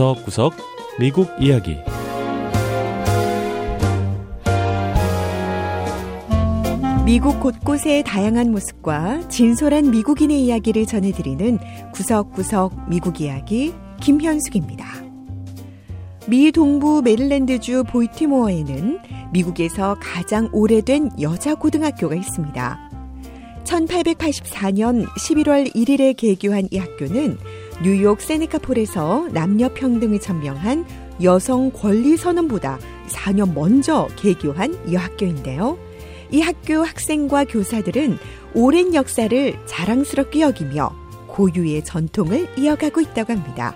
구석구석 미국 이야기 미국 곳곳의 다양한 모습과 진솔한 미국인의 이야기를 전해드리는 구석구석 미국 이야기 김현숙입니다. 미 동부 메릴랜드주 보이티모어에는 미국에서 가장 오래된 여자 고등학교가 있습니다. 1884년 11월 1일에 개교한 이 학교는 뉴욕 세네카폴에서 남녀 평등을 천명한 여성 권리 선언보다 4년 먼저 개교한 이 학교인데요. 이 학교 학생과 교사들은 오랜 역사를 자랑스럽게 여기며 고유의 전통을 이어가고 있다고 합니다.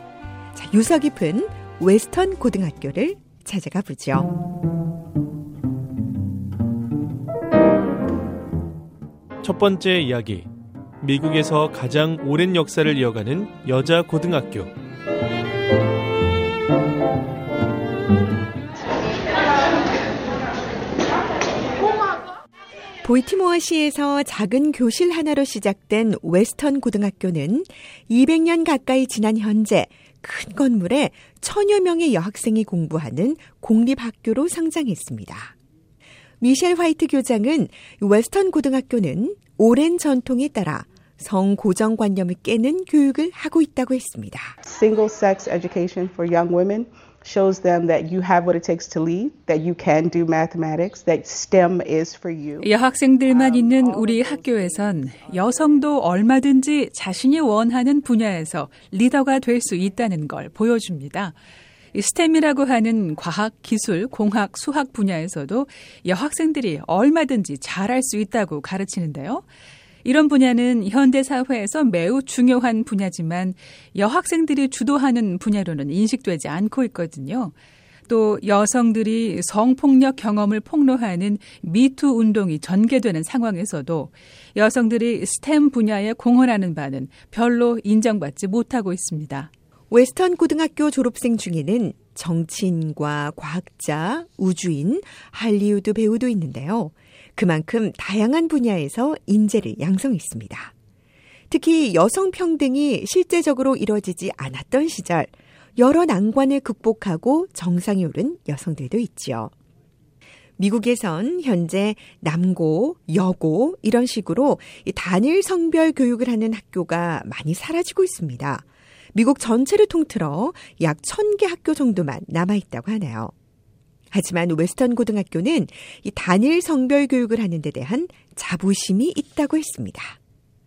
자, 유서 깊은 웨스턴 고등학교를 찾아가 보죠. 첫 번째 이야기 미국에서 가장 오랜 역사를 이어가는 여자 고등학교 보이티모어 시에서 작은 교실 하나로 시작된 웨스턴 고등학교는 200년 가까이 지난 현재 큰 건물에 천여 명의 여학생이 공부하는 공립학교로 성장했습니다. 미셸 화이트 교장은 웨스턴 고등학교는 오랜 전통에 따라 성 고정관념을 깨는 교육을 하고 있다고 했습니다. Single sex education for young women shows them that you have what it takes to lead, that you can do mathematics, that STEM is for you. 여학생들만 있는 우리 학교에선 여성도 얼마든지 자신이 원하는 분야에서 리더가 될 수 있다는 걸 보여줍니다. 스템이라고 하는 과학, 기술, 공학, 수학 분야에서도 여학생들이 얼마든지 잘할 수 있다고 가르치는데요. 이런 분야는 현대 사회에서 매우 중요한 분야지만 여학생들이 주도하는 분야로는 인식되지 않고 있거든요. 또 여성들이 성폭력 경험을 폭로하는 미투 운동이 전개되는 상황에서도 여성들이 스템 분야에 공헌하는 바는 별로 인정받지 못하고 있습니다. 웨스턴 고등학교 졸업생 중에는 정치인과 과학자, 우주인, 할리우드 배우도 있는데요. 그만큼 다양한 분야에서 인재를 양성했습니다. 특히 여성 평등이 실제적으로 이뤄지지 않았던 시절 여러 난관을 극복하고 정상에 오른 여성들도 있지요. 미국에선 현재 남고, 여고 이런 식으로 단일 성별 교육을 하는 학교가 많이 사라지고 있습니다. 미국 전체를 통틀어 약 1000개 학교 정도만 남아 있다고 하네요. 하지만 웨스턴 고등학교는 이 단일 성별 교육을 하는 데 대한 자부심이 있다고 했습니다.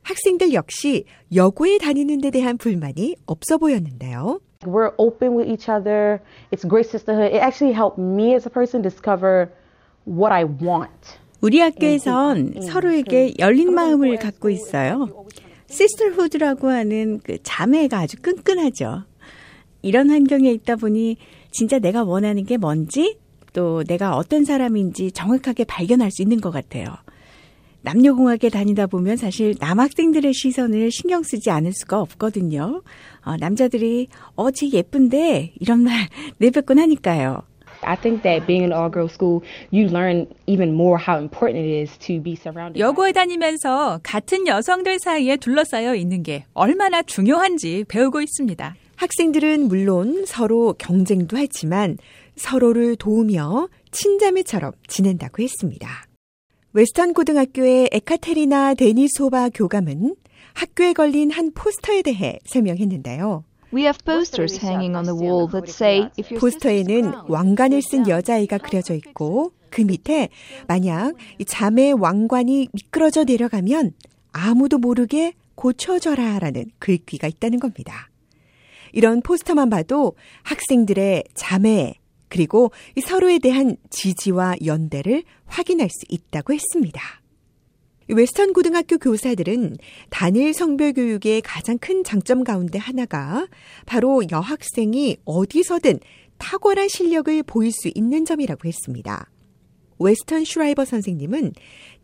학생들 역시 여고에 다니는 데 대한 불만이 없어 보였는데요. We're open with each other. It's great sisterhood. It actually helped me as a person discover what I want. 우리 학교에선 서로에게 열린 마음을 갖고 있어요. 시스터후드라고 하는 그 자매가 아주 끈끈하죠. 이런 환경에 있다 보니 진짜 내가 원하는 게 뭔지 또 내가 어떤 사람인지 정확하게 발견할 수 있는 것 같아요. 남녀공학에 다니다 보면 사실 남학생들의 시선을 신경 쓰지 않을 수가 없거든요. 어, 남자들이 어, 쟤 예쁜데 이런 말 내뱉곤 하니까요. I think that being in an all-girls school, you learn even more how important it is to be surrounded. 여고에 다니면서 같은 여성들 사이에 둘러싸여 있는 게 얼마나 중요한지 배우고 있습니다. 학생들은 물론 서로 경쟁도 하지만 서로를 도우며 친자매처럼 지낸다고 했습니다. 웨스턴 고등학교의 에카테리나 데니소바 교감은 학교에 걸린 한 포스터에 대해 설명했는데요. We have posters hanging on the wall that say if your 포스터에는 왕관을 쓴 여자아이가 그려져 있고 그 밑에 만약 이 자매의 왕관이 미끄러져 내려가면 아무도 모르게 고쳐줘라라는 글귀가 있다는 겁니다. 이런 포스터만 봐도 학생들의 자매 그리고 서로에 대한 지지와 연대를 확인할 수 있다고 했습니다. 웨스턴 고등학교 교사들은 단일 성별 교육의 가장 큰 장점 가운데 하나가 바로 여학생이 어디서든 탁월한 실력을 보일 수 있는 점이라고 했습니다. 웨스턴 슈라이버 선생님은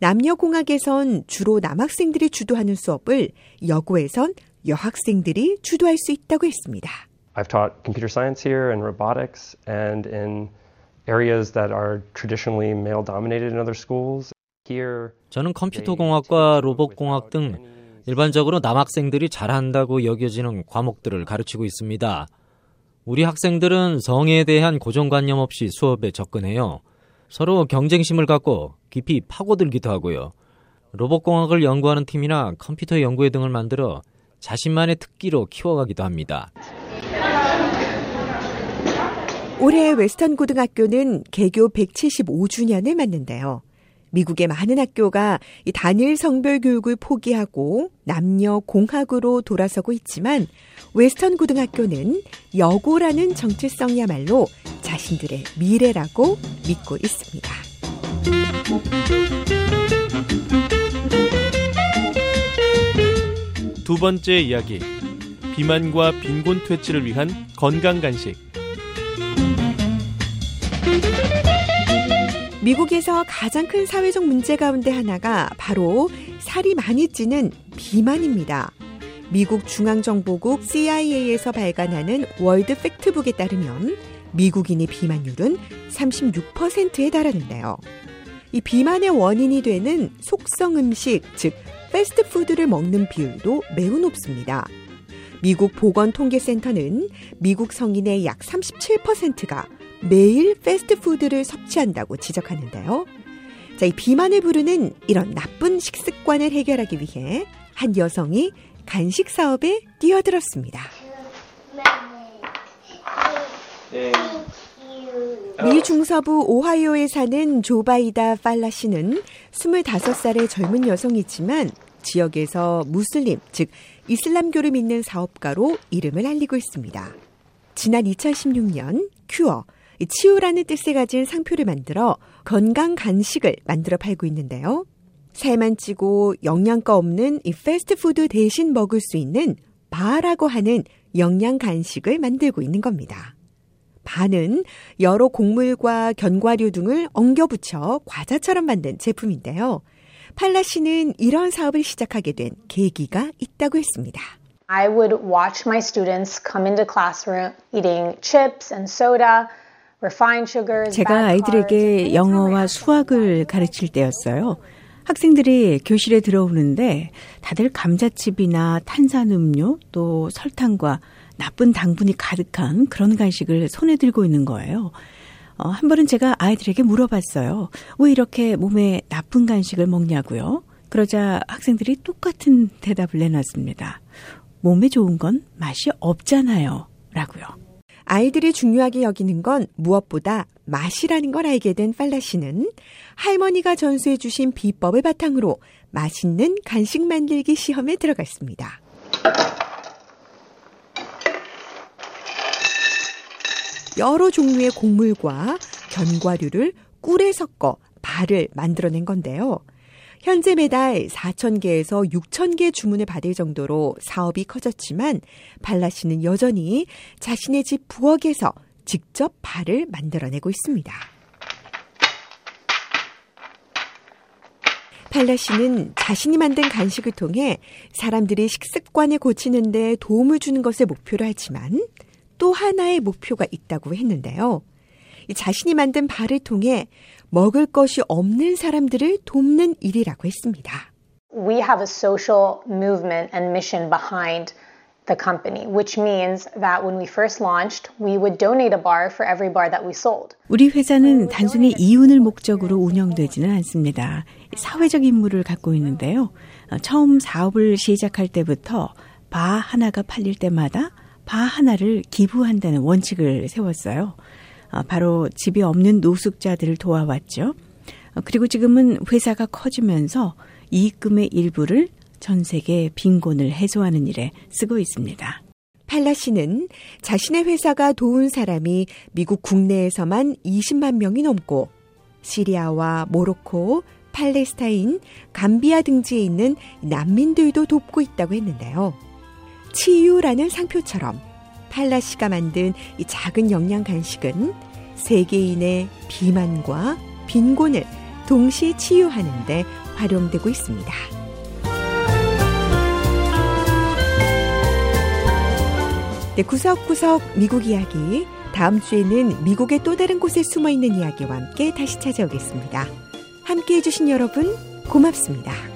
남녀공학에선 주로 남학생들이 주도하는 수업을 여고에선 여학생들이 주도할 수 있다고 했습니다. I've taught computer science here and robotics and in areas that are traditionally male dominated in other schools. Here 저는 컴퓨터 공학과 로봇 공학 등 일반적으로 남학생들이 잘한다고 여겨지는 과목들을 가르치고 있습니다. 우리 학생들은 성에 대한 고정관념 없이 수업에 접근해요. 서로 경쟁심을 갖고 깊이 파고들기도 하고요. 로봇공학을 연구하는 팀이나 컴퓨터 연구회 등을 만들어 자신만의 특기로 키워가기도 합니다. 올해 웨스턴 고등학교는 개교 175주년을 맞는데요. 미국의 많은 학교가 이 단일 성별 교육을 포기하고 남녀 공학으로 돌아서고 있지만 웨스턴 고등학교는 여고라는 정체성이야말로 자신들의 미래라고 믿고 있습니다. 두 번째 이야기. 비만과 빈곤 퇴치를 위한 건강 간식. 미국에서 가장 큰 사회적 문제 가운데 하나가 바로 살이 많이 찌는 비만입니다. 미국 중앙정보국 CIA에서 발간하는 월드 팩트북에 따르면 미국인의 비만율은 36%에 달하는데요. 이 비만의 원인이 되는 속성 음식, 즉 패스트푸드를 먹는 비율도 매우 높습니다. 미국 보건통계센터는 미국 성인의 약 37%가 매일 패스트푸드를 섭취한다고 지적하는데요. 자, 이 비만을 부르는 이런 나쁜 식습관을 해결하기 위해 한 여성이 간식 사업에 뛰어들었습니다. 미 중서부 오하이오에 사는 조바이다 팔라 씨는 25살의 젊은 여성이지만 지역에서 무슬림, 즉 이슬람교를 믿는 사업가로 이름을 알리고 있습니다. 지난 2016년 큐어, 치유라는 뜻을 가진 상표를 만들어 건강 간식을 만들어 팔고 있는데요. 살만 찌고 영양가 없는 이 패스트푸드 대신 먹을 수 있는 바라고 하는 영양 간식을 만들고 있는 겁니다. 바는 여러 곡물과 견과류 등을 엉겨붙여 과자처럼 만든 제품인데요. 팔라 씨는 이런 사업을 시작하게 된 계기가 있다고 했습니다. I would watch my students come into classroom eating chips and soda. 제가 아이들에게 영어와 수학을 가르칠 때였어요. 학생들이 교실에 들어오는데 다들 감자칩이나 탄산음료 또 설탕과 나쁜 당분이 가득한 그런 간식을 손에 들고 있는 거예요. 어, 한 번은 제가 아이들에게 물어봤어요. 왜 이렇게 몸에 나쁜 간식을 먹냐고요? 그러자 학생들이 똑같은 대답을 내놨습니다. 몸에 좋은 건 맛이 없잖아요. 라고요. 아이들이 중요하게 여기는 건 무엇보다 맛이라는 걸 알게 된 팔라 씨는 할머니가 전수해 주신 비법을 바탕으로 맛있는 간식 만들기 시험에 들어갔습니다. 여러 종류의 곡물과 견과류를 꿀에 섞어 발을 만들어낸 건데요. 현재 매달 4,000개에서 6,000개 주문을 받을 정도로 사업이 커졌지만 발라 씨는 여전히 자신의 집 부엌에서 직접 발을 만들어내고 있습니다. 팔라 씨는 자신이 만든 간식을 통해 사람들이 식습관을 고치는 데 도움을 주는 것을 목표로 하지만 또 하나의 목표가 있다고 했는데요. 자신이 만든 발을 통해 먹을 것이 없는 사람들을 돕는 일이라고 했습니다. We have a social movement and mission behind the company, which means that when we first launched, we would donate a bar for every bar that we sold. 우리 회사는 단순히 이윤을 목적으로 운영되지는 않습니다. 사회적 임무를 갖고 있는데요. 처음 사업을 시작할 때부터 바 하나가 팔릴 때마다 바 하나를 기부한다는 원칙을 세웠어요. 바로 집이 없는 노숙자들을 도와왔죠. 그리고 지금은 회사가 커지면서 이익금의 일부를 전 세계 빈곤을 해소하는 일에 쓰고 있습니다. 팔라 씨는 자신의 회사가 도운 사람이 미국 국내에서만 20만 명이 넘고 시리아와 모로코, 팔레스타인, 감비아 등지에 있는 난민들도 돕고 있다고 했는데요. 치유라는 상표처럼 팔라 씨가 만든 이 작은 영양 간식은 세계인의 비만과 빈곤을 동시에 치유하는데 활용되고 있습니다. 네, 구석구석 미국 이야기. 다음 주에는 미국의 또 다른 곳에 숨어 있는 이야기와 함께 다시 찾아오겠습니다. 함께 해주신 여러분, 고맙습니다.